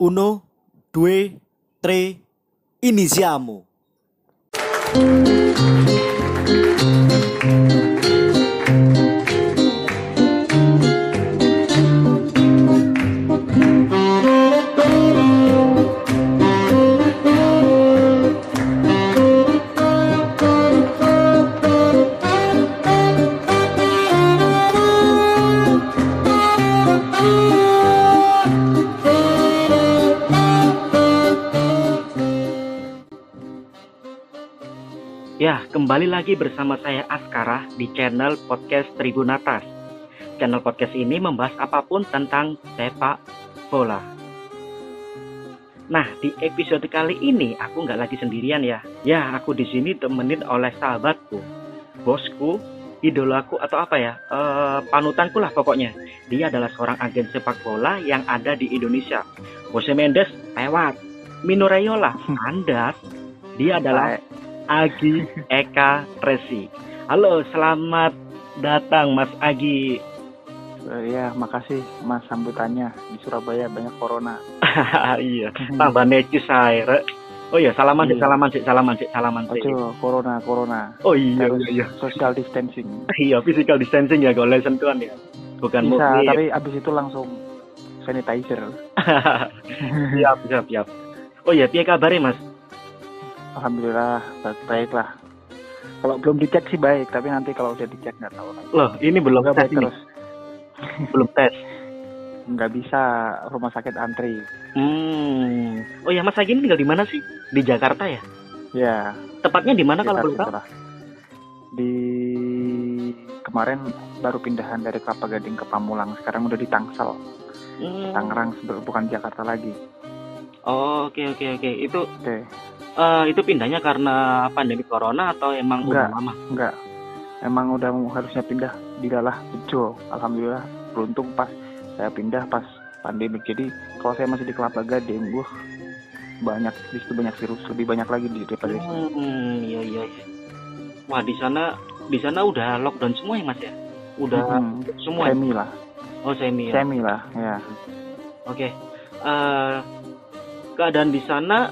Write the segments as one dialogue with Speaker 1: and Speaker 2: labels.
Speaker 1: Uno, due, tre, iniziamo.
Speaker 2: Kembali lagi bersama saya Askara di channel podcast Tribunatas. Channel podcast ini membahas apa pun tentang sepak bola. Nah, di episode kali ini aku nggak lagi sendirian ya. Ya, aku di sini temenin oleh sahabatku, bosku, idolaku atau apa ya, eh, panutanku lah pokoknya. Dia adalah seorang agen sepak bola yang ada di Indonesia. Jose Mendes lewat, Mino Raiola kandas. Dia adalah Agi Eka Resi. Halo, selamat datang Mas Agi.
Speaker 3: Eh, ya, makasih Mas sambutannya di Surabaya banyak corona.
Speaker 2: iya, tambah necis saya. Oh iya, salaman sih,
Speaker 3: Iya.
Speaker 2: salaman sih, salaman sih, salaman sih.
Speaker 3: Ojo, corona, corona.
Speaker 2: Oh iya, iya, iya.
Speaker 3: social distancing.
Speaker 2: Iya, physical distancing ya, kalau sentuhan ya. Bukan
Speaker 3: Bisa,
Speaker 2: murni.
Speaker 3: tapi abis itu langsung sanitizer.
Speaker 2: siap, siap, siap. Oh iya, piye kabarnya Mas?
Speaker 3: Alhamdulillah baik, baik lah. Kalau belum dicek sih baik, tapi nanti kalau udah dicek nggak tahu. lagi.
Speaker 2: Loh, ini belum
Speaker 3: Semoga
Speaker 2: tes ini,
Speaker 3: terus.
Speaker 2: belum tes.
Speaker 3: Nggak bisa rumah sakit antri.
Speaker 2: Hmm. Oh iya, Mas Agi ini tinggal di mana sih? Di Jakarta ya?
Speaker 3: Ya,
Speaker 2: Tepatnya di mana kalau
Speaker 3: sekitar
Speaker 2: boleh tahu?
Speaker 3: situlah. Di kemarin baru pindahan dari Kelapa Gading ke Pamulang. Sekarang udah di Tangsel,
Speaker 2: Hmm.
Speaker 3: Tangerang, bukan Jakarta lagi.
Speaker 2: Oh, oke oke oke. Itu
Speaker 3: Oke.
Speaker 2: Eh, itu pindahnya karena pandemi corona atau emang udah
Speaker 3: Enggak.
Speaker 2: lama?
Speaker 3: Enggak. Emang udah harusnya pindah dilalah bejo. Alhamdulillah beruntung pas saya pindah pas pandemi. Jadi kalau saya masih di Kelapa Gading, wah banyak di situ banyak virus lebih banyak lagi di daripada di.
Speaker 2: Hmm, iya iya. iya. Wah di sana di sana udah lockdown semua ya mas ya? Udah
Speaker 3: Hmm,
Speaker 2: semua. ya?
Speaker 3: semi lah,
Speaker 2: Oh semi. ya?
Speaker 3: semi lah, ya.
Speaker 2: Oke. Eh, keadaan di sana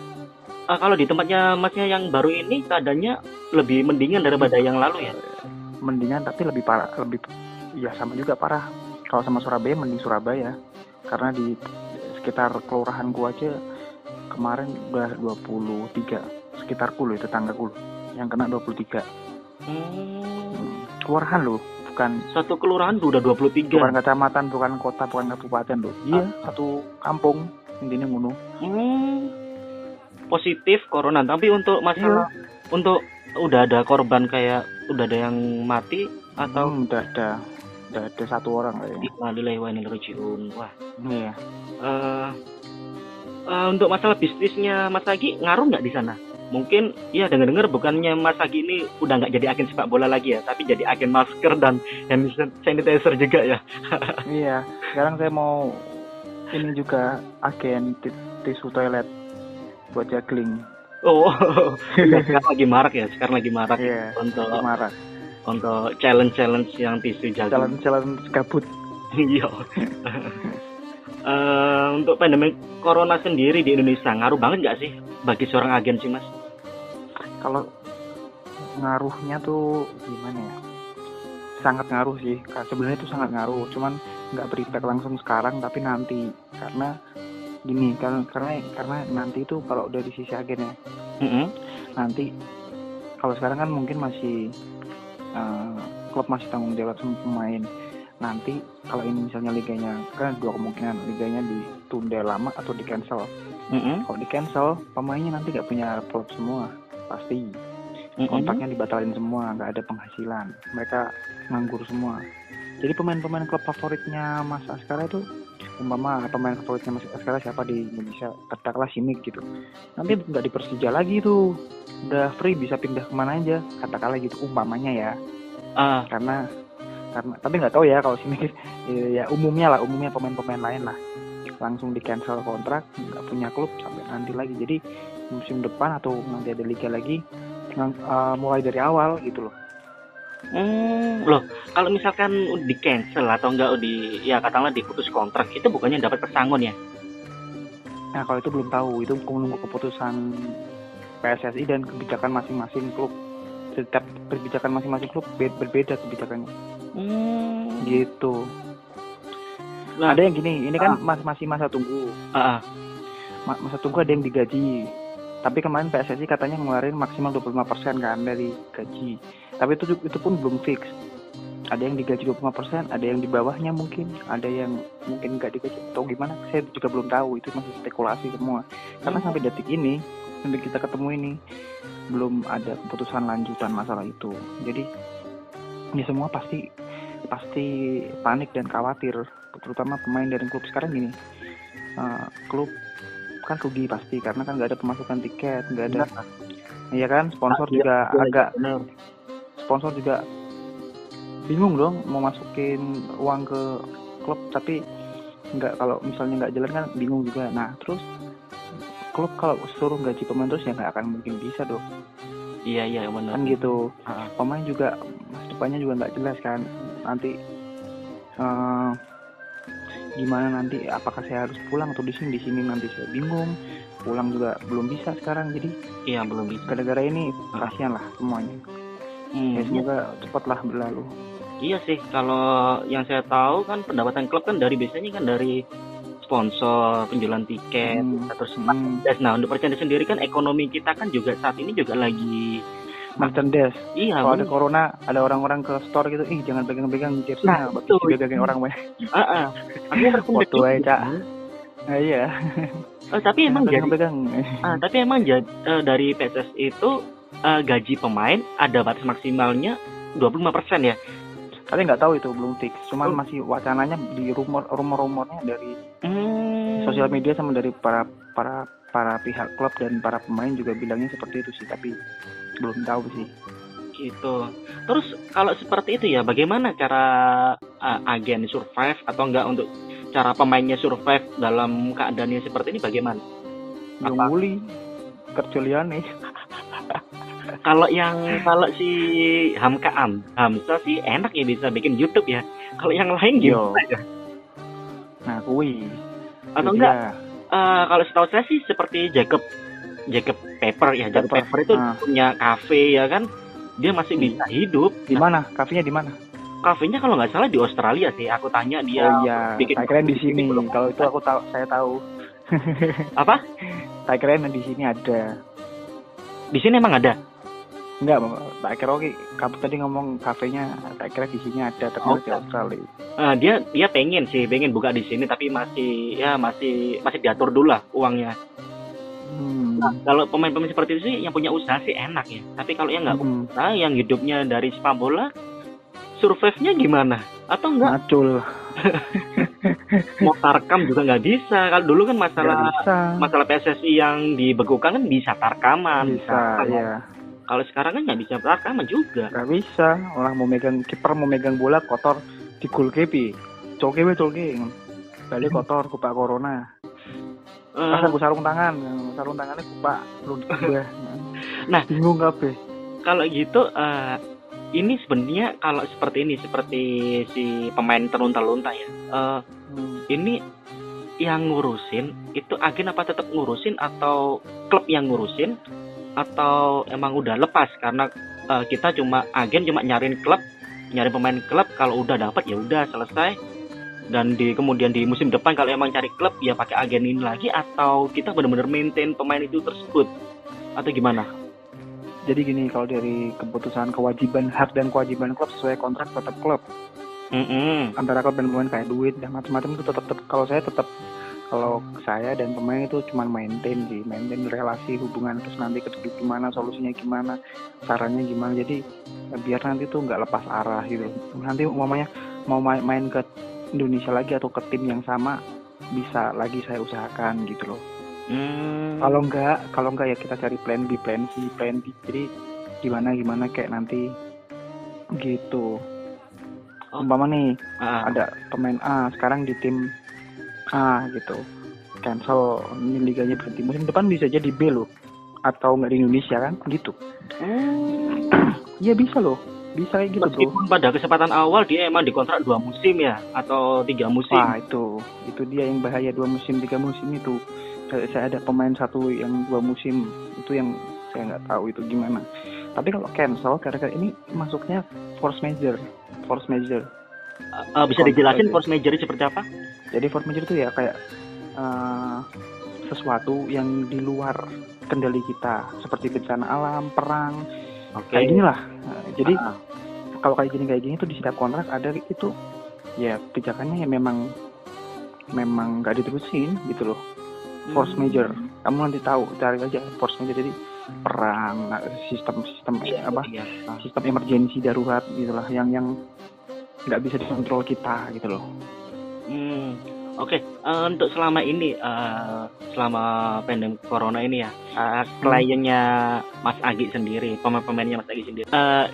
Speaker 2: eh, kalau di tempatnya masnya yang baru ini keadaannya lebih mendingan daripada yang lalu ya?
Speaker 3: Mendingan tapi lebih parah, lebih ya sama juga parah. Kalau sama Surabaya mending Surabaya. Karena di sekitar kelurahan gua aja kemarin udah 23 sekitarku loh itu tanggaku loh yang kena 23
Speaker 2: Hmm,
Speaker 3: kelurahan loh bukan
Speaker 2: satu kelurahan udah 23.
Speaker 3: bukan kecamatan bukan kota bukan kabupaten loh. Iya satu kampung intinya ngono
Speaker 2: Hmm, positif corona. Tapi untuk masalah untuk udah ada korban kayak udah ada yang mati atau
Speaker 3: hmm, udah ada udah ada satu orang kayaknya
Speaker 2: Innalillahi wa. Wah.
Speaker 3: iya
Speaker 2: eh eh, untuk masalah bisnisnya Mas Agi ngaruh nggak di sana? Mungkin ya dengar-dengar bukannya Mas Agi ini udah nggak jadi agen sepak bola lagi ya, tapi jadi agen masker dan hand sanitizer juga ya.
Speaker 3: iya sekarang saya mau ini juga agen ti- tisu toilet buat juggling.
Speaker 2: Oh, iya, sekarang lagi marak ya, sekarang lagi marak.
Speaker 3: Iya
Speaker 2: untuk
Speaker 3: marah
Speaker 2: untuk challenge-challenge yang tisu jagung.
Speaker 3: jalan-jalan gabut.
Speaker 2: Iya. Eh, untuk pandemi corona sendiri di Indonesia ngaruh banget nggak sih bagi seorang agen sih mas?
Speaker 3: kalau ngaruhnya tuh gimana ya? Sangat ngaruh sih sebenarnya itu sangat ngaruh. Cuman nggak berimpact langsung sekarang tapi nanti. Karena gini karena karena karena nanti itu kalau udah di sisi agen ya
Speaker 2: Mm-mm.
Speaker 3: nanti kalau sekarang kan mungkin masih eh, klub masih tanggung jawab sama pemain nanti kalau ini misalnya liganya kan dua kemungkinan liganya ditunda lama atau di cancel
Speaker 2: Mm-mm.
Speaker 3: kalau di cancel pemainnya nanti nggak punya klub semua pasti
Speaker 2: Mm-mm.
Speaker 3: kontraknya dibatalin semua nggak ada penghasilan mereka nganggur semua jadi pemain-pemain klub favoritnya Mas Askara itu umpama pemain favoritnya Mas Askara siapa di Indonesia? Katakanlah Simic gitu. Nanti nggak di Persija lagi tuh. Udah free bisa pindah ke mana aja. Katakanlah gitu umpamanya ya.
Speaker 2: Ah,
Speaker 3: karena karena tapi nggak tahu ya kalau Simic ya, ya umumnya lah umumnya pemain-pemain lain lah. Langsung di cancel kontrak nggak punya klub sampai nanti lagi. Jadi musim depan atau nanti ada liga lagi eh, mulai dari awal gitu loh
Speaker 2: Hmm, loh, kalau misalkan di cancel atau enggak di ya katakanlah diputus kontrak itu bukannya dapat pesangon ya?
Speaker 3: Nah kalau itu belum tahu, itu menunggu keputusan PSSI dan kebijakan masing-masing klub. Setiap kebijakan masing-masing klub be- berbeda kebijakannya.
Speaker 2: Hmm.
Speaker 3: Gitu.
Speaker 2: Nah.
Speaker 3: Ada yang gini, ini kan mas- masih masa tunggu.
Speaker 2: Ah.
Speaker 3: Ma- masa tunggu ada yang digaji. Tapi kemarin PSSI katanya ngeluarin maksimal 25% kan dari gaji. Tapi itu itu pun belum fix. Ada yang digaji 25%, ada yang di bawahnya mungkin, ada yang mungkin nggak digaji atau gimana. Saya juga belum tahu, itu masih spekulasi semua. Karena sampai detik ini, sampai kita ketemu ini belum ada keputusan lanjutan masalah itu. Jadi ya semua pasti pasti panik dan khawatir, terutama pemain dari klub sekarang gini. eh, klub kan rugi pasti karena kan nggak ada pemasukan tiket, nggak ada, iya kan sponsor
Speaker 2: Iya,
Speaker 3: juga
Speaker 2: Iya,
Speaker 3: agak
Speaker 2: bener.
Speaker 3: Sponsor juga bingung dong mau masukin uang ke klub tapi nggak kalau misalnya nggak jalan kan bingung juga nah terus klub kalau suruh gaji pemain terus ya nggak akan mungkin bisa dong
Speaker 2: Iya, iya, benar.
Speaker 3: kan gitu
Speaker 2: Ah.
Speaker 3: pemain juga masa depannya juga nggak jelas kan nanti eh, gimana nanti apakah saya harus pulang atau di sini di sini nanti saya bingung pulang juga belum bisa sekarang jadi
Speaker 2: Iya, belum bisa.
Speaker 3: gara-gara ini
Speaker 2: Ah.
Speaker 3: kasihan lah semuanya
Speaker 2: Hmm,
Speaker 3: ya semoga cepatlah berlalu
Speaker 2: Iya sih, kalau yang saya tahu kan pendapatan klub kan dari biasanya kan dari sponsor, penjualan tiket,
Speaker 3: Hmm.
Speaker 2: terus
Speaker 3: Hmm.
Speaker 2: merchandise. Nah, untuk merchandise sendiri kan ekonomi kita kan juga saat ini juga lagi
Speaker 3: merchandise
Speaker 2: iya,
Speaker 3: kalau ada
Speaker 2: bener.
Speaker 3: corona ada orang-orang ke store gitu ih jangan pegang-pegang jersey
Speaker 2: Nah,
Speaker 3: nah,
Speaker 2: betul.
Speaker 3: pegangin orang banyak
Speaker 2: Ah, ah. Terpendek
Speaker 3: Foto aja,
Speaker 2: juga.
Speaker 3: Cak. nah, iya
Speaker 2: Eh, tapi emang jadi ah, tapi emang jadi eh, dari PSS itu eh, gaji pemain ada batas maksimalnya 25% ya.
Speaker 3: tapi nggak tahu itu belum fix cuman
Speaker 2: Oh.
Speaker 3: masih wacananya di rumor rumor-rumornya dari
Speaker 2: Hmm.
Speaker 3: sosial media sama dari para para para pihak klub dan para pemain juga bilangnya seperti itu sih tapi belum tahu sih
Speaker 2: gitu. Terus kalau seperti itu ya, bagaimana cara uh, agen survive atau enggak untuk cara pemainnya survive dalam keadaan yang seperti ini bagaimana?
Speaker 3: yang
Speaker 2: Apa?
Speaker 3: muli kerjoliane
Speaker 2: Kalau yang kalau si Hamka Am, Hamza sih enak ya bisa bikin YouTube ya. Kalau yang lain
Speaker 3: Yo.
Speaker 2: gimana ya?
Speaker 3: nah kui
Speaker 2: Atau enggak?
Speaker 3: dia.
Speaker 2: eh, kalau setahu saya sih seperti Jacob Jacob Pepper ya, Jacob
Speaker 3: Pepper.
Speaker 2: Pepper itu
Speaker 3: Ah.
Speaker 2: punya kafe ya kan. Dia masih
Speaker 3: Hmm.
Speaker 2: bisa hidup.
Speaker 3: di mana kafenya di mana
Speaker 2: Kafenya kalau nggak salah di Australia sih. Aku tanya dia
Speaker 3: oh iya
Speaker 2: bikin
Speaker 3: saya kira di sini
Speaker 2: belum.
Speaker 3: kalau itu aku tahu saya tahu
Speaker 2: apa?
Speaker 3: saya kira di sini ada
Speaker 2: Di sini emang ada.
Speaker 3: Enggak, tak kira oke. Kamu tadi ngomong kafenya, tak kira di sini ada di
Speaker 2: Oh.
Speaker 3: Australia.
Speaker 2: Eh, dia dia pengen sih, pengen buka di sini tapi masih ya masih masih diatur dulu lah uangnya.
Speaker 3: Hmm.
Speaker 2: Kalau pemain-pemain seperti itu sih yang punya usaha sih enak ya. Tapi kalau yang nggak
Speaker 3: Hmm.
Speaker 2: usaha, yang hidupnya dari sepak bola, survive-nya gimana? Atau enggak
Speaker 3: Macul.
Speaker 2: mau tarkam juga nggak bisa. Kalau dulu kan masalah
Speaker 3: bisa.
Speaker 2: masalah PSSI yang dibekukan kan bisa tarkaman.
Speaker 3: Bisa, ya.
Speaker 2: Kalau sekarang kan nggak bisa tarkaman juga.
Speaker 3: Nggak bisa. Orang mau megang kiper mau megang bola kotor di gol kepi. Colke we colke. Balik kotor kupak corona.
Speaker 2: Eh,
Speaker 3: Pas aku sarung tangan, sarung tangannya kupak belum diubah.
Speaker 2: Nah.
Speaker 3: bingung kabeh.
Speaker 2: kalau gitu eh, ini sebenarnya kalau seperti ini seperti si pemain terlunta-lunta ya. eh,
Speaker 3: Hmm.
Speaker 2: ini yang ngurusin itu agen apa tetap ngurusin atau klub yang ngurusin atau emang udah lepas karena eh, kita cuma agen cuma nyariin klub nyari pemain klub kalau udah dapat ya udah selesai dan di kemudian di musim depan kalau emang cari klub ya pakai agen ini lagi atau kita benar-benar maintain pemain itu tersebut atau gimana?
Speaker 3: Jadi gini, kalau dari keputusan kewajiban hak dan kewajiban klub sesuai kontrak tetap klub.
Speaker 2: Mm-mm.
Speaker 3: antara klub dan pemain kayak duit dan macam-macam itu tetap, tetap kalau saya tetap kalau saya dan pemain itu cuma maintain sih maintain relasi hubungan terus nanti ke depan gimana solusinya gimana caranya gimana. Jadi eh, biar nanti tuh nggak lepas arah gitu. Nanti umpamanya mau main, ke Indonesia lagi atau ke tim yang sama bisa lagi saya usahakan gitu loh.
Speaker 2: Hmm.
Speaker 3: kalau enggak kalau enggak ya kita cari plan B plan C plan D. Jadi gimana gimana kayak nanti gitu.
Speaker 2: Oh.
Speaker 3: umpama nih
Speaker 2: Ah,
Speaker 3: ada pemain A sekarang di tim A gitu. Cancel ini liganya berhenti. Musim depan bisa jadi B loh. Atau nggak di Indonesia kan? Gitu. Iya bisa loh. Bisa kayak gitu bro.
Speaker 2: Meskipun pada kesempatan awal dia emang dikontrak dua musim ya atau tiga musim.
Speaker 3: wah itu. Itu dia yang bahaya dua musim tiga musim itu. Saya, saya ada pemain satu yang dua musim. Itu yang saya nggak tahu itu gimana. Tapi kalau cancel gara-gara ini masuknya force major. Force major.
Speaker 2: Uh, bisa dijelasin force major seperti apa?
Speaker 3: Jadi force major itu ya kayak eh, sesuatu yang di luar kendali kita seperti bencana alam perang
Speaker 2: Oke.
Speaker 3: kayak gini lah Nah, jadi
Speaker 2: Ah,
Speaker 3: kalau kayak gini kayak gini tuh di setiap kontrak ada itu ya pijakannya ya memang memang nggak diterusin gitu loh force
Speaker 2: hmm.
Speaker 3: major kamu nanti tahu cari aja force major jadi perang sistem sistem
Speaker 2: Iya,
Speaker 3: apa.
Speaker 2: Ah.
Speaker 3: sistem emergensi darurat gitulah yang yang nggak bisa dikontrol kita gitu loh
Speaker 2: Hmm, Oke, eh, untuk selama ini, eh, selama pandemi corona ini ya, eh, kliennya Mas Agi sendiri, pemain-pemainnya Mas Agi sendiri, eh,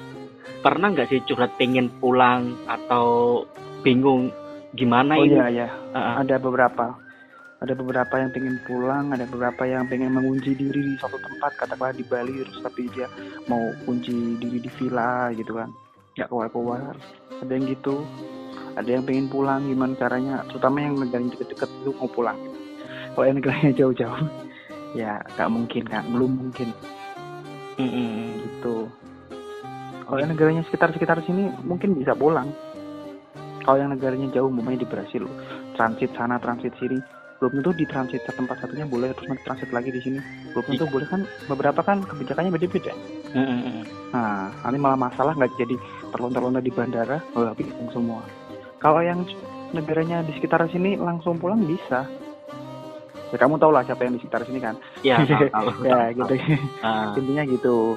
Speaker 2: pernah nggak sih curhat pengen pulang atau bingung gimana
Speaker 3: oh
Speaker 2: ini?
Speaker 3: iya ya
Speaker 2: Eh,
Speaker 3: ada beberapa. Ada beberapa yang pengen pulang ada beberapa yang pengen mengunci diri di suatu tempat katakanlah di Bali terus tapi dia mau kunci diri di villa gitu kan. Nggak keluar keluar ada yang gitu ada yang pengen pulang gimana caranya? Terutama yang negaranya deket-deket itu mau pulang. Kalau yang negaranya jauh-jauh ya nggak mungkin kan belum mungkin.
Speaker 2: Mm, mm, mm.
Speaker 3: gitu. Kalau yang negaranya sekitar-sekitar sini mungkin bisa pulang. Kalau yang negaranya jauh umpamanya di Brasil. Transit sana transit sini. Belum tentu di transit tempat satunya boleh terus nanti transit lagi di sini. Belum tentu boleh kan beberapa kan kebijakannya beda-beda.
Speaker 2: Mm, mm, mm.
Speaker 3: nah nanti malah masalah nggak jadi terlontar-lontar di bandara oh semua kalau yang negaranya di sekitar sini langsung pulang bisa ya kamu tau lah siapa yang di sekitar sini kan
Speaker 2: Ya, tahu,
Speaker 3: ya gitu.
Speaker 2: Ah.
Speaker 3: intinya gitu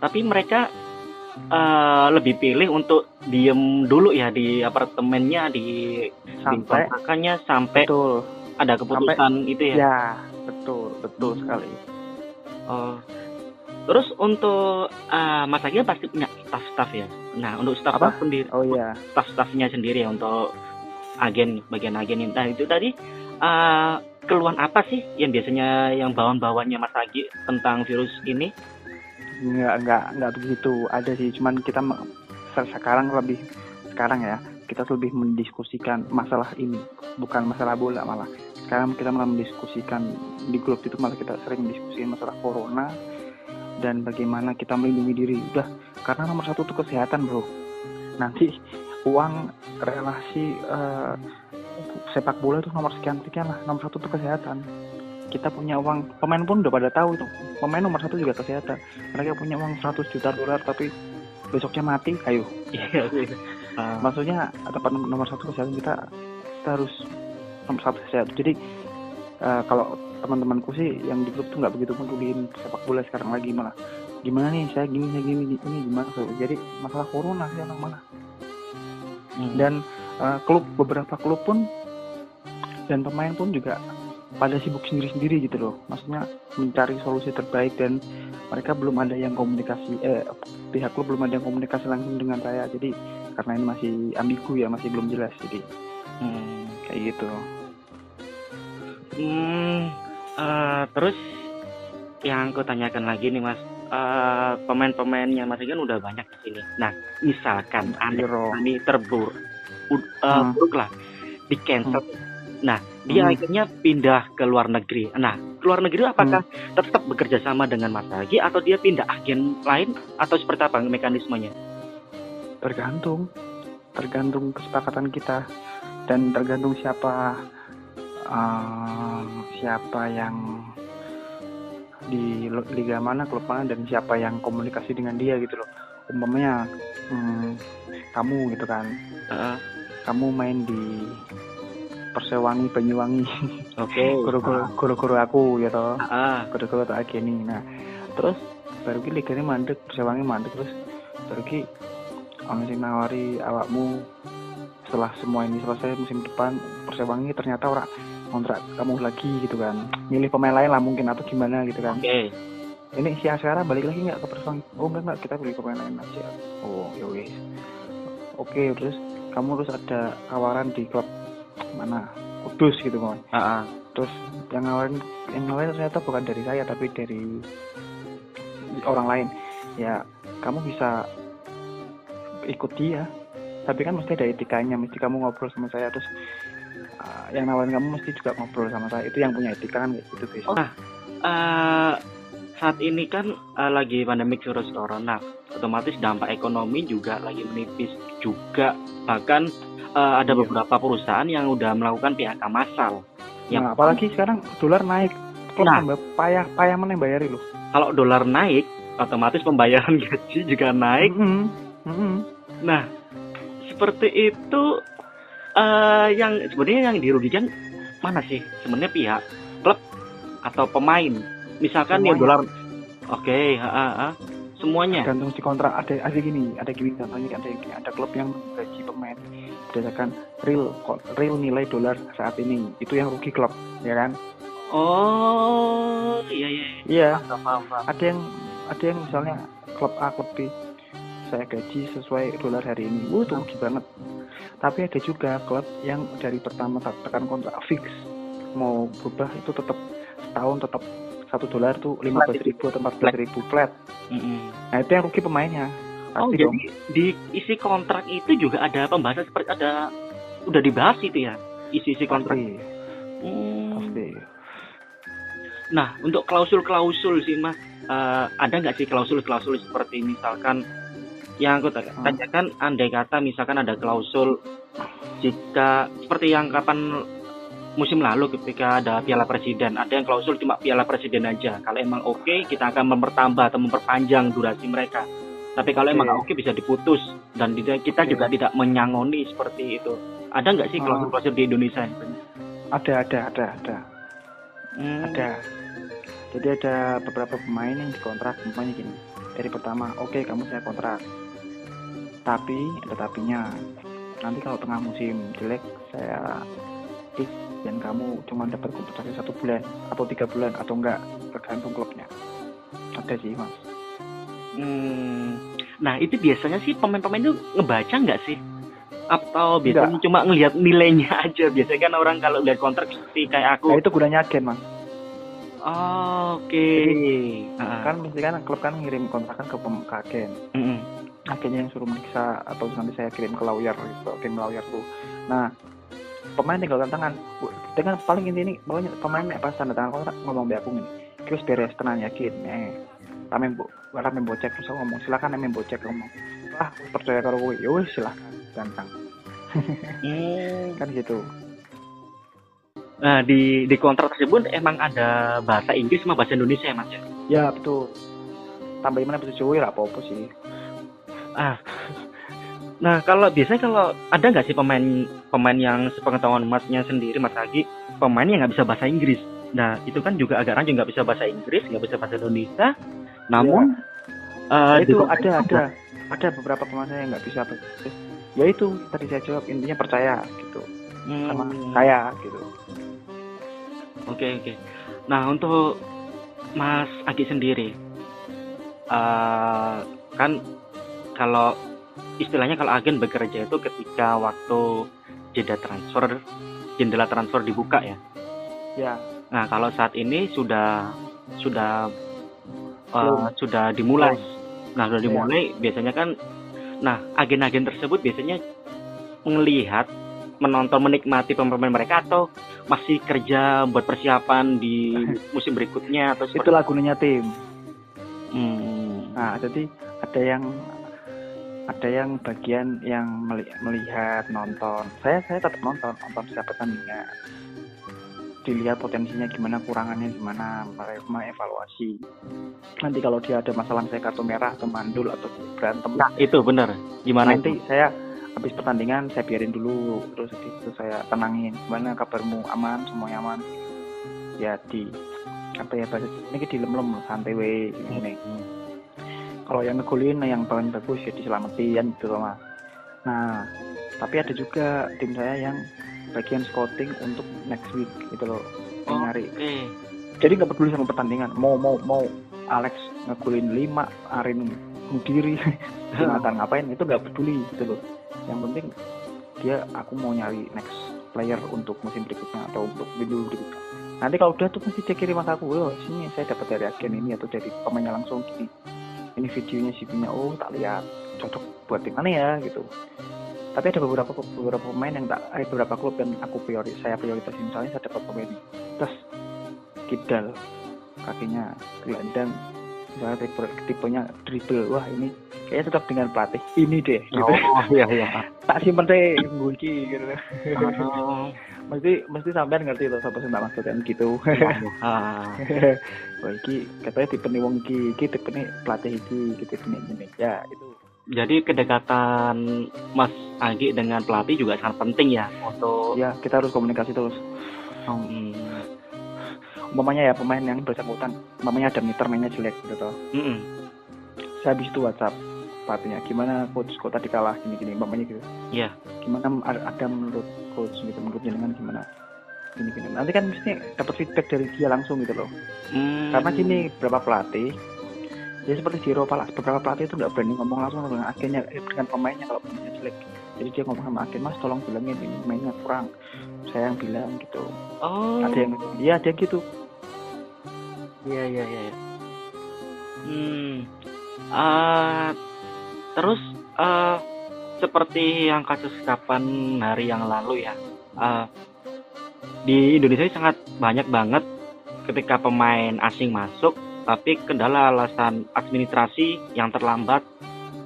Speaker 2: tapi mereka eh, lebih pilih untuk diem dulu ya di apartemennya di
Speaker 3: sampai
Speaker 2: kontrakannya sampai
Speaker 3: betul
Speaker 2: ada keputusan itu ya.
Speaker 3: Ya, betul, betul
Speaker 2: Hmm.
Speaker 3: sekali.
Speaker 2: Oh. Terus untuk eh, Mas Agil pasti punya staff-staff ya. Nah, untuk staff
Speaker 3: Apa?
Speaker 2: sendiri,
Speaker 3: Oh iya,
Speaker 2: staff-staffnya sendiri ya untuk agen bagian agen. Nah, itu tadi eh, keluhan apa sih yang biasanya yang bawaan-bawaannya Mas Agi tentang virus ini?
Speaker 3: nggak nggak nggak begitu. Ada sih, cuman kita sekarang lebih sekarang ya kita lebih mendiskusikan masalah ini, bukan masalah bola malah. Sekarang kita malah mendiskusikan di grup itu malah kita sering diskusikan masalah corona dan bagaimana kita melindungi diri. Udah, karena nomor satu itu kesehatan bro. Nanti uang relasi eh, sepak bola itu nomor sekian sekian lah. Nomor satu itu kesehatan. Kita punya uang, pemain pun udah pada tahu itu. Pemain nomor satu juga kesehatan. Mereka punya uang 100 juta dolar tapi besoknya mati, ayo.
Speaker 2: Iya. Eh,
Speaker 3: Maksudnya tempat nomor, satu kesehatan kita, kita harus nomor satu kesehatan. Jadi eh, kalau teman-temanku sih yang di grup tuh nggak begitu peduliin sepak bola sekarang lagi malah gimana nih saya gini saya gini ini gimana? Tuh jadi masalah corona sih orang malah.
Speaker 2: Hmm.
Speaker 3: dan eh, klub beberapa klub pun dan pemain pun juga pada sibuk sendiri-sendiri gitu loh. Maksudnya mencari solusi terbaik dan mereka belum ada yang komunikasi eh pihak klub belum ada yang komunikasi langsung dengan saya. Jadi karena ini masih ambigu ya masih belum jelas. Jadi
Speaker 2: Hmm.
Speaker 3: kayak gitu.
Speaker 2: Hmm, eh, terus yang aku tanyakan lagi nih mas, eh, pemain-pemainnya mas kan udah banyak di sini. Nah, misalkan aneh
Speaker 3: Euro
Speaker 2: ini terburuk, uh,
Speaker 3: Hmm.
Speaker 2: buruk lah, di cancel. Nah, dia
Speaker 3: Hmm.
Speaker 2: akhirnya pindah ke luar negeri. Nah, ke luar negeri apakah
Speaker 3: Hmm.
Speaker 2: tetap bekerja sama dengan Mas Agi atau dia pindah agen lain atau seperti apa mekanismenya?
Speaker 3: tergantung tergantung kesepakatan kita dan tergantung siapa eh, siapa yang di liga mana klub mana dan siapa yang komunikasi dengan dia gitu loh. Umpamanya hmm, kamu gitu kan.
Speaker 2: Heeh.
Speaker 3: kamu main di Persewangi Banyuwangi.
Speaker 2: Oke.
Speaker 3: guru-guru guru-guru aku gitu.
Speaker 2: Ah,
Speaker 3: guru-guru atau ageni nah terus baru ki liganya mandek Persewangi mandek terus baru ki orang sing nawari awakmu setelah semua ini selesai musim depan Persewangi ternyata ora kontrak kamu lagi gitu kan. Milih pemain lain lah mungkin atau gimana gitu kan.
Speaker 2: Oke.
Speaker 3: ini si Askara balik lagi nggak ke Persewangi oh enggak enggak. Kita beli pemain lain aja. Oh. Ya oke terus kamu terus ada tawaran di klub mana? Kudus gitu kan
Speaker 2: Ah, ah.
Speaker 3: terus yang nawarin yang nawarin ternyata bukan dari saya tapi dari orang lain. Ya kamu bisa ikut dia. Tapi kan mesti ada etikanya mesti kamu ngobrol sama saya. Terus ah, yang nawarin kamu mesti juga ngobrol sama saya itu yang punya etika kan gitu guys
Speaker 2: Oh. Eh, saat ini kan eh, lagi pandemi virus corona, otomatis dampak ekonomi juga lagi menipis juga. Bahkan eh, ada
Speaker 3: Iya.
Speaker 2: beberapa perusahaan yang udah melakukan PHK massal. Yang
Speaker 3: nah, apalagi sekarang dolar naik klub
Speaker 2: Nah.
Speaker 3: tambah payah payah mana yang bayari loh
Speaker 2: kalau dolar naik, otomatis pembayaran gaji juga naik.
Speaker 3: Mm-mm. Mm-mm.
Speaker 2: Nah, seperti itu eh yang sebenarnya yang dirugikan mana sih? Sebenarnya pihak klub atau pemain. Misalkan ya dolar Oke, ha, ha, ha. semuanya.
Speaker 3: gantung di kontrak ada ada gini ada gini contohnya ada gini, ada klub yang gaji pemain berdasarkan real real nilai dolar saat ini itu yang rugi klub ya kan
Speaker 2: Oh, iya iya.
Speaker 3: iya
Speaker 2: paham.
Speaker 3: ada yang ada yang misalnya klub A klub B saya gaji sesuai dolar hari ini. Wuh itu rugi banget. Tapi ada juga klub yang dari pertama tekan kontrak fix. Mau berubah itu tetap setahun tetap satu dolar tuh lima belas ribu atau empat belas ribu flat.
Speaker 2: Mm-mm.
Speaker 3: nah itu yang rugi pemainnya.
Speaker 2: Oh,
Speaker 3: pasti
Speaker 2: jadi
Speaker 3: dong.
Speaker 2: di isi kontrak itu juga ada pembahasan seperti ada udah dibahas itu ya isi-isi kontrak.
Speaker 3: pasti.
Speaker 2: Hmm.
Speaker 3: pasti.
Speaker 2: Nah, untuk klausul-klausul sih Mas, eh, ada nggak sih klausul-klausul seperti misalkan yang aku
Speaker 3: Hmm.
Speaker 2: tanyakan, andai kata misalkan ada klausul jika seperti yang kapan musim lalu ketika ada Piala Presiden, ada yang klausul cuma Piala Presiden aja. Kalau emang oke, kita akan mempertambah atau memperpanjang durasi mereka. Tapi kalau emang
Speaker 3: Oke.
Speaker 2: oke bisa diputus dan tidak- kita
Speaker 3: Oke.
Speaker 2: juga tidak menyangoni seperti itu. Ada nggak sih
Speaker 3: Hmm.
Speaker 2: klausul-klausul di Indonesia?
Speaker 3: ada ada ada ada
Speaker 2: Hmm.
Speaker 3: ada jadi ada beberapa pemain yang dikontrak umpamanya gini dari pertama oke kamu saya kontrak tapi ada tapinya nanti kalau tengah musim jelek saya fix dan kamu cuma dapat kompensasi satu bulan atau tiga bulan atau enggak tergantung klubnya ada sih mas
Speaker 2: Hmm. Nah itu biasanya sih pemain-pemain itu ngebaca nggak sih? Atau biasanya cuma ngelihat nilainya aja? Biasanya kan orang kalau lihat kontrak seperti kayak
Speaker 3: nah
Speaker 2: aku.
Speaker 3: itu gunanya agen mas
Speaker 2: Oh, Oke. Ah,
Speaker 3: kan mesti kan klub kan ngirim kontrakan ke, pem- ke agen.
Speaker 2: Mm-mm.
Speaker 3: akhirnya yang suruh meriksa atau nanti saya kirim ke lawyer gitu kirim lawyer tuh. Nah pemain tinggal tanda tangan. Bu- dengan paling inti ini pokoknya pemain pas tanda tangan kontrak ngomong be aku ini terus beres tenang yakin eh kami bu kami bocek terus ngomong silakan kami bocek ngomong ah percaya kalau gue wes silakan gampang
Speaker 2: Hmm.
Speaker 3: kan gitu
Speaker 2: Nah di di kontrak tersebut emang ada bahasa Inggris sama bahasa Indonesia ya mas ya?
Speaker 3: ya betul tambahin mana bisa Jawa ya apa-apa sih
Speaker 2: Nah kalau biasanya kalau ada nggak sih pemain pemain yang sepengetahuan masnya sendiri mas Agi pemain yang nggak bisa bahasa Inggris. Nah itu kan juga agak rancu nggak bisa bahasa Inggris nggak bisa bahasa Indonesia. Namun
Speaker 3: Ya, itu
Speaker 2: di-
Speaker 3: ada ada ada beberapa pemain saya yang nggak bisa bahasa Inggris. ya itu tadi saya jawab intinya percaya gitu sama
Speaker 2: Hmm.
Speaker 3: saya gitu
Speaker 2: Oke oke. Nah untuk Mas Agi sendiri, eh kan kalau istilahnya kalau agen bekerja itu ketika waktu jeda transfer, jendela transfer dibuka ya.
Speaker 3: ya
Speaker 2: Nah kalau saat ini sudah sudah
Speaker 3: Belum.
Speaker 2: sudah dimulai. Nah sudah
Speaker 3: Ya.
Speaker 2: dimulai biasanya kan, nah agen-agen tersebut biasanya melihat menonton menikmati pemain mereka atau masih kerja buat persiapan di musim berikutnya atau
Speaker 3: itu
Speaker 2: seperti
Speaker 3: lagunya tim
Speaker 2: Hmm.
Speaker 3: nah jadi ada yang ada yang bagian yang meli- melihat nonton saya saya tetap nonton nonton setiap pertandingan dilihat potensinya gimana kurangannya gimana mere- mengevaluasi nanti kalau dia ada masalah saya kartu merah atau mandul atau berantem
Speaker 2: Nah itu benar. Gimana
Speaker 3: nanti
Speaker 2: itu?
Speaker 3: saya habis pertandingan saya biarin dulu. Terus itu saya tenangin gimana kabarmu? Aman? Semuanya aman? Ya di apa ya bahasa ini di lem santai we ini kalau yang ngegolin yang paling bagus ya diselamatin gitu loh mas. Nah tapi ada juga tim saya yang bagian scouting untuk next week gitu loh
Speaker 2: Oh.
Speaker 3: nyari.
Speaker 2: Oke.
Speaker 3: jadi nggak peduli sama pertandingan. Mau mau mau. Alex ngegolin 5 Arin sendiri Jonathan ngapain? Itu nggak peduli gitu loh yang penting dia aku mau nyari next player untuk musim berikutnya atau untuk minggu berikutnya. Nanti kalau udah tuh mesti dia kirim aku oh sini saya dapat dari agen ini atau dari pemainnya langsung gini. Ini videonya CV-nya oh tak lihat cocok buat tim mana ya gitu. Tapi ada beberapa beberapa pemain yang tak ada beberapa klub yang aku priori saya prioritas misalnya saya dapat pemain terus kidal kakinya gelandang misalnya tipe, tipenya dribble. Wah ini kayaknya tetap dengan pelatih ini deh gitu.
Speaker 2: Oh, iya iya.
Speaker 3: tak simpen deh gue iki gitu.
Speaker 2: Oh,
Speaker 3: mesti mesti sampean ngerti tuh siapa sih tak maksud kan gitu.
Speaker 2: Ah.
Speaker 3: wah iki katanya tipe nih wong iki iki tipe nih pelatih iki gitu tipe nih ini ya itu.
Speaker 2: Jadi kedekatan Mas Agi dengan pelatih juga sangat penting ya untuk
Speaker 3: ya kita harus komunikasi terus.
Speaker 2: Hmm,
Speaker 3: umpamanya ya pemain yang bersangkutan. Umpamanya ada meter mainnya jelek gitu toh.
Speaker 2: Mm-mm.
Speaker 3: saya habis itu WhatsApp pelatihnya gimana coach kok tadi kalah gini gini umpamanya gitu.
Speaker 2: Iya.
Speaker 3: gimana ada menurut coach gitu menurut jenengan gimana? Gini gini nanti kan mesti dapat feedback dari dia langsung gitu loh.
Speaker 2: Hmm.
Speaker 3: karena gini beberapa pelatih ya seperti di Eropa lah. Beberapa pelatih itu nggak berani ngomong langsung dengan agennya eh, dengan pemainnya kalau pemainnya jelek. Jadi dia ngomong sama agen mas tolong bilangin ini mainnya kurang saya yang bilang gitu.
Speaker 2: Oh.
Speaker 3: ada yang iya ada yang gitu
Speaker 2: Iya iya iya. iya. Hmm. Ah, terus eh seperti yang kasus kapan hari yang lalu ya. eh, di Indonesia ini sangat banyak banget ketika pemain asing masuk tapi kendala alasan administrasi yang terlambat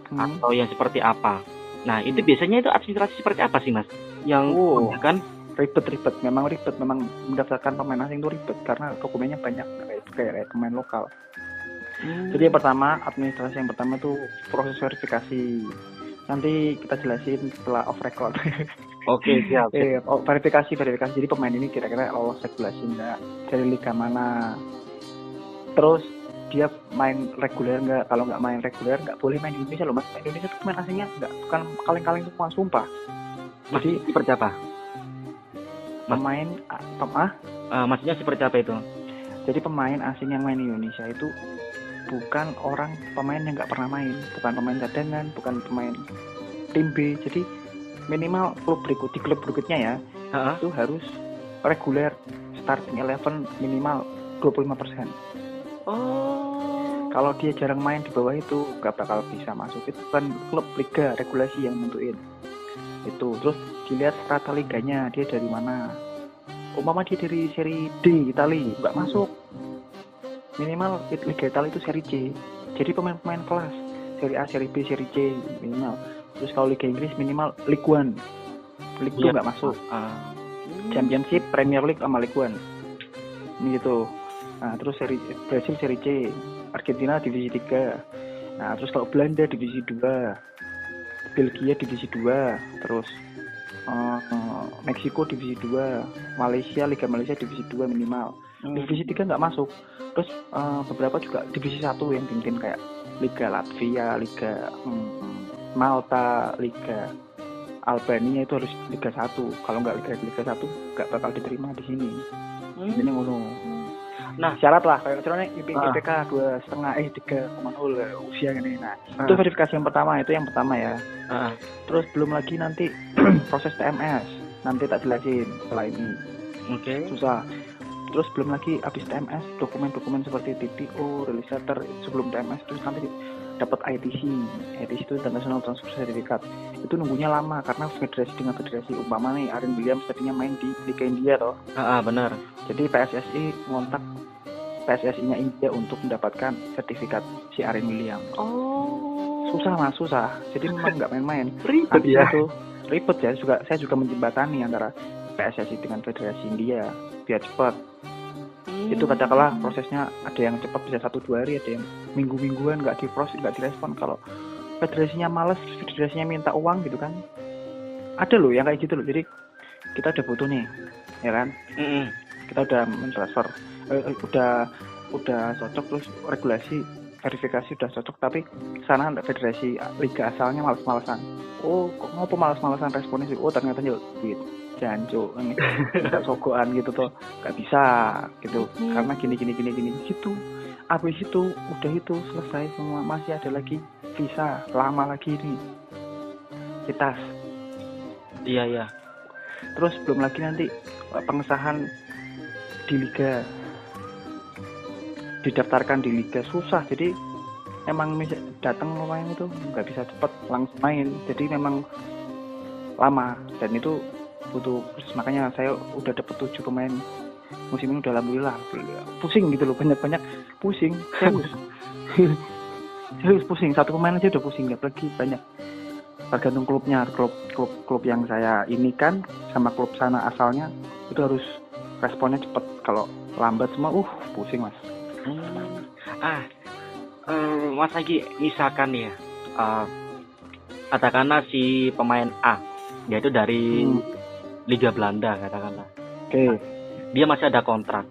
Speaker 3: Hmm.
Speaker 2: atau yang seperti apa. Nah, itu biasanya itu administrasi seperti apa sih, Mas? Yang
Speaker 3: Oh.
Speaker 2: kan?
Speaker 3: ribet-ribet memang ribet memang mendaftarkan pemain asing itu ribet karena dokumennya banyak kayak pemain lokal. Jadi yang pertama administrasi yang pertama itu proses verifikasi. Nanti kita jelasin setelah off record.
Speaker 2: Oke, siap. siap.
Speaker 3: eh, verifikasi verifikasi. Jadi pemain ini kira-kira lolos regulasi enggak dari liga mana. Terus dia main reguler nggak? Kalau nggak main reguler nggak boleh main di Indonesia loh mas. Main Indonesia tuh pemain asingnya nggak bukan kaleng-kaleng semua sumpah.
Speaker 2: Jadi seperti apa? Mas-
Speaker 3: pemain ah, pem- ah?
Speaker 2: Eh, maksudnya seperti apa itu?
Speaker 3: Jadi pemain asing yang main di Indonesia itu bukan orang pemain yang nggak pernah main, bukan pemain cadangan, bukan pemain tim B. Jadi minimal klub berikut di klub berikutnya ya
Speaker 2: Heeh.
Speaker 3: itu harus reguler starting eleven minimal 25%.
Speaker 2: Oh.
Speaker 3: Kalau dia jarang main di bawah itu nggak bakal bisa masuk. Itu kan klub liga regulasi yang nentuin. Itu terus dilihat strata liganya dia dari mana. Umpama dia dari seri D Itali nggak masuk. Minimal liga Itali itu seri C. Jadi pemain-pemain kelas seri A, seri B, seri C minimal. Terus kalau liga Inggris minimal League One. League Two
Speaker 2: Iya.
Speaker 3: nggak masuk.
Speaker 2: Ah.
Speaker 3: Championship, Premier League sama League One. Ini gitu. Nah, terus seri Brasil seri C, Argentina divisi 3. Nah, terus kalau Belanda divisi 2. Belgia divisi 2, terus eh, Meksiko divisi 2, Malaysia Liga Malaysia divisi 2 minimal.
Speaker 2: Hmm.
Speaker 3: Divisi 3 nggak masuk. Terus eh, beberapa juga divisi 1 yang tim-tim kayak Liga Latvia, Liga hmm, Malta, Liga Albania itu harus Liga 1. Kalau nggak Liga Liga 1 nggak bakal diterima di sini.
Speaker 2: Hmm.
Speaker 3: Ini ngono.
Speaker 2: Nah.
Speaker 3: syarat lah kayak misalnya IP,
Speaker 2: Ah.
Speaker 3: IPK dua setengah eh tiga koma nol usia ini. Nah
Speaker 2: Ah.
Speaker 3: itu verifikasi yang pertama itu yang pertama ya.
Speaker 2: Ah.
Speaker 3: Terus belum lagi nanti proses TMS nanti tak jelasin setelah ini
Speaker 2: Oke.
Speaker 3: susah. Terus belum lagi habis TMS dokumen-dokumen seperti TTO, release letter sebelum TMS terus nanti dapat ITC. ITC itu International Transfer Certificate. Itu nunggunya lama karena federasi dengan federasi umpama nih Aaron Williams tadinya main di Liga India toh.
Speaker 2: Ah, ah, benar.
Speaker 3: Jadi PSSI ngontak PSSI-nya India untuk mendapatkan sertifikat si Aaron Williams.
Speaker 2: Oh.
Speaker 3: Susah mas, susah. Jadi memang nggak main-main.
Speaker 2: Ribet ya.
Speaker 3: itu ribet ya. Juga saya juga menjembatani antara PSSI dengan Federasi India biar cepat.
Speaker 2: Hmm.
Speaker 3: Itu katakanlah prosesnya ada yang cepat bisa satu dua hari, ada yang minggu-mingguan nggak diproses, nggak direspon. Kalau federasinya males, federasinya minta uang gitu kan. Ada loh yang kayak gitu loh. Jadi kita udah butuh nih, ya kan?
Speaker 2: Mm-mm.
Speaker 3: kita udah mentransfer eh, eh, udah udah cocok terus regulasi verifikasi udah cocok tapi sana federasi liga asalnya males-malesan. Oh kok ngopo males-malesan responnya sih? Oh ternyata nyel duit janjo ini sogoan gitu tuh nggak bisa gitu.
Speaker 2: Hmm.
Speaker 3: karena gini gini gini gini. Gitu habis itu udah itu selesai semua. Masih ada lagi visa lama lagi ini. Kita
Speaker 2: Iya, iya.
Speaker 3: terus belum lagi nanti pengesahan di liga didaftarkan di liga susah. Jadi emang datang pemain itu nggak bisa cepat langsung main. Jadi memang lama. Dan itu butuh makanya saya udah dapet tujuh pemain musim ini udah alhamdulillah. Pusing gitu loh banyak banyak pusing serius. Serius pusing satu pemain aja udah pusing apalagi banyak. Tergantung klubnya klub klub klub yang saya ini kan sama klub sana asalnya itu harus responnya cepet. Kalau lambat semua uh pusing mas
Speaker 2: Hmm. Ah, eh, Mas lagi misalkan ya, eh, katakanlah si pemain A, dia itu dari
Speaker 3: Hmm.
Speaker 2: Liga Belanda katakanlah,
Speaker 3: oke
Speaker 2: dia masih ada kontrak.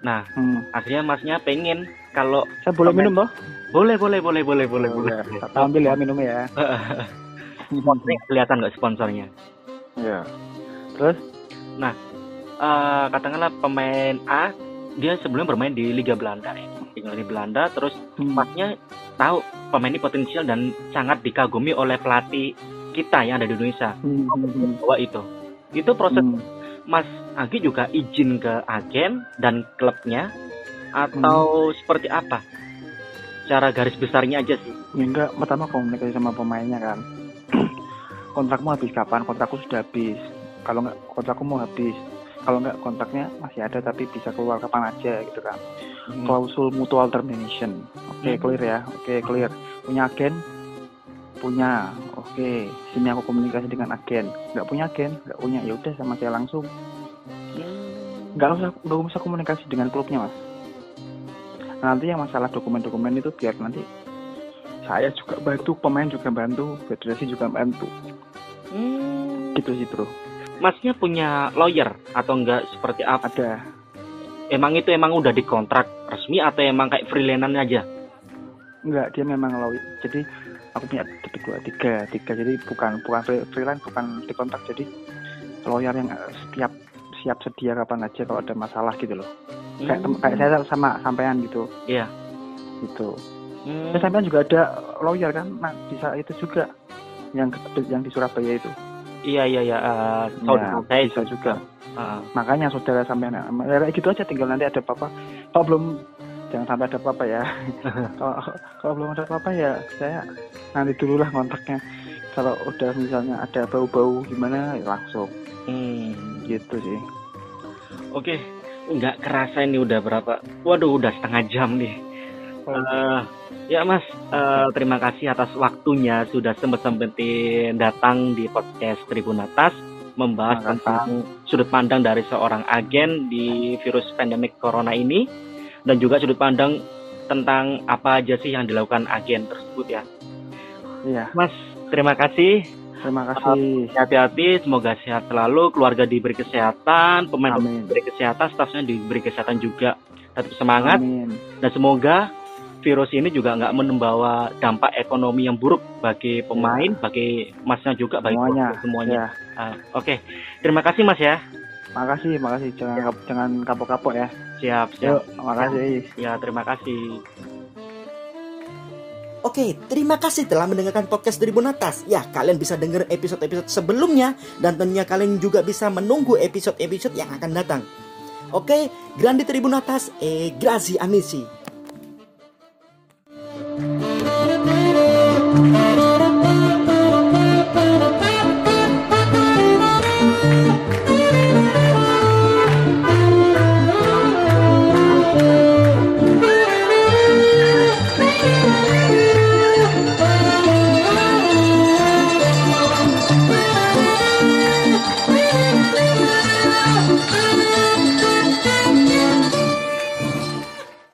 Speaker 2: Nah,
Speaker 3: Hmm.
Speaker 2: akhirnya Masnya pengen kalau
Speaker 3: saya boleh
Speaker 2: Pemain-
Speaker 3: minum toh
Speaker 2: boleh boleh boleh boleh boleh boleh.
Speaker 3: tak ambil ya minumnya ya
Speaker 2: Sponsornya kelihatan nggak sponsornya?
Speaker 3: ya terus
Speaker 2: Eh, katakanlah pemain A, dia sebelumnya bermain di Liga Belanda ya, tinggal di Belanda, terus
Speaker 3: hmm.
Speaker 2: Masnya tahu pemain ini potensial dan sangat dikagumi oleh pelatih kita yang ada di Indonesia.
Speaker 3: Hmm, hmm, hmm.
Speaker 2: Bahwa itu, itu proses
Speaker 3: Hmm.
Speaker 2: Mas Agi juga izin ke agen dan klubnya atau seperti apa? Cara garis besarnya aja sih.
Speaker 3: Ya enggak, pertama komunikasi sama pemainnya kan. Kontrakmu habis kapan? Kontrakku sudah habis. Kalau enggak kontrakku mau habis. Kalau enggak kontraknya masih ada tapi bisa keluar kapan aja gitu kan. Klausul mutual termination. Oke,
Speaker 2: Hmm.
Speaker 3: clear ya. Oke, clear. Punya agen? Punya. Oke, sini aku komunikasi dengan agen. Enggak punya agen? Enggak punya. Ya udah sama saya langsung. Enggak usah enggak usah komunikasi dengan klubnya, Mas. Nanti yang masalah dokumen-dokumen itu biar nanti saya juga bantu, pemain juga bantu, federasi juga bantu.
Speaker 2: Hmm.
Speaker 3: Gitu sih, Bro.
Speaker 2: Masnya punya lawyer atau enggak seperti apa?
Speaker 3: Ada
Speaker 2: Emang itu emang udah dikontrak resmi atau emang kayak freelance aja?
Speaker 3: enggak dia memang lawyer. Jadi aku punya dua tiga tiga jadi bukan bukan free- freelance bukan dikontak jadi lawyer yang eh, setiap siap sedia kapan aja kalau ada masalah gitu loh kayak tem- kayak saya sama sampean gitu
Speaker 2: Iya.
Speaker 3: gitu
Speaker 2: Hmm.
Speaker 3: sampean juga ada lawyer kan nah bisa itu juga yang yang di Surabaya itu
Speaker 2: Iya iya iya. eh, saudara
Speaker 3: Ya,
Speaker 2: saya
Speaker 3: bisa juga.
Speaker 2: Ah,
Speaker 3: makanya saudara sampean ya kayak gitu aja tinggal nanti ada apa-apa kalau belum jangan sampai ada apa-apa ya. Kalau kalau belum ada apa-apa ya saya nanti dulu lah kontaknya. Kalau udah misalnya ada bau-bau gimana ya langsung.
Speaker 2: Hmm.
Speaker 3: gitu sih.
Speaker 2: Oke, nggak kerasa ini udah berapa? Waduh, udah setengah jam nih. Eh, ya Mas, eh, terima kasih atas waktunya sudah sempat-sempetin datang di podcast Tribun Atas membahas tentang sudut pandang dari seorang agen di virus pandemik corona ini dan juga sudut pandang tentang apa aja sih yang dilakukan agen tersebut ya.
Speaker 3: iya.
Speaker 2: Mas, terima kasih.
Speaker 3: terima kasih.
Speaker 2: Hati-hati, semoga sehat selalu, keluarga diberi kesehatan, pemain
Speaker 3: amin.
Speaker 2: diberi kesehatan, stafnya diberi kesehatan juga. Tetap semangat.
Speaker 3: Amin.
Speaker 2: Dan semoga virus ini juga nggak membawa dampak ekonomi yang buruk bagi pemain, bagi masnya juga, bagi
Speaker 3: semuanya
Speaker 2: semuanya.
Speaker 3: ya
Speaker 2: Ah, Oke, terima kasih mas ya.
Speaker 3: makasih makasih jangan kap- jangan kapok-kapok ya
Speaker 2: Siap, siap.
Speaker 3: yuk makasih
Speaker 2: Ya, terima kasih.
Speaker 1: Oke, terima kasih telah mendengarkan podcast Tribun Atas. Ya, kalian bisa dengar episode-episode sebelumnya dan tentunya kalian juga bisa menunggu episode-episode yang akan datang. Oke, Grandi Tribun Atas, eh, grazie amici. Thank you.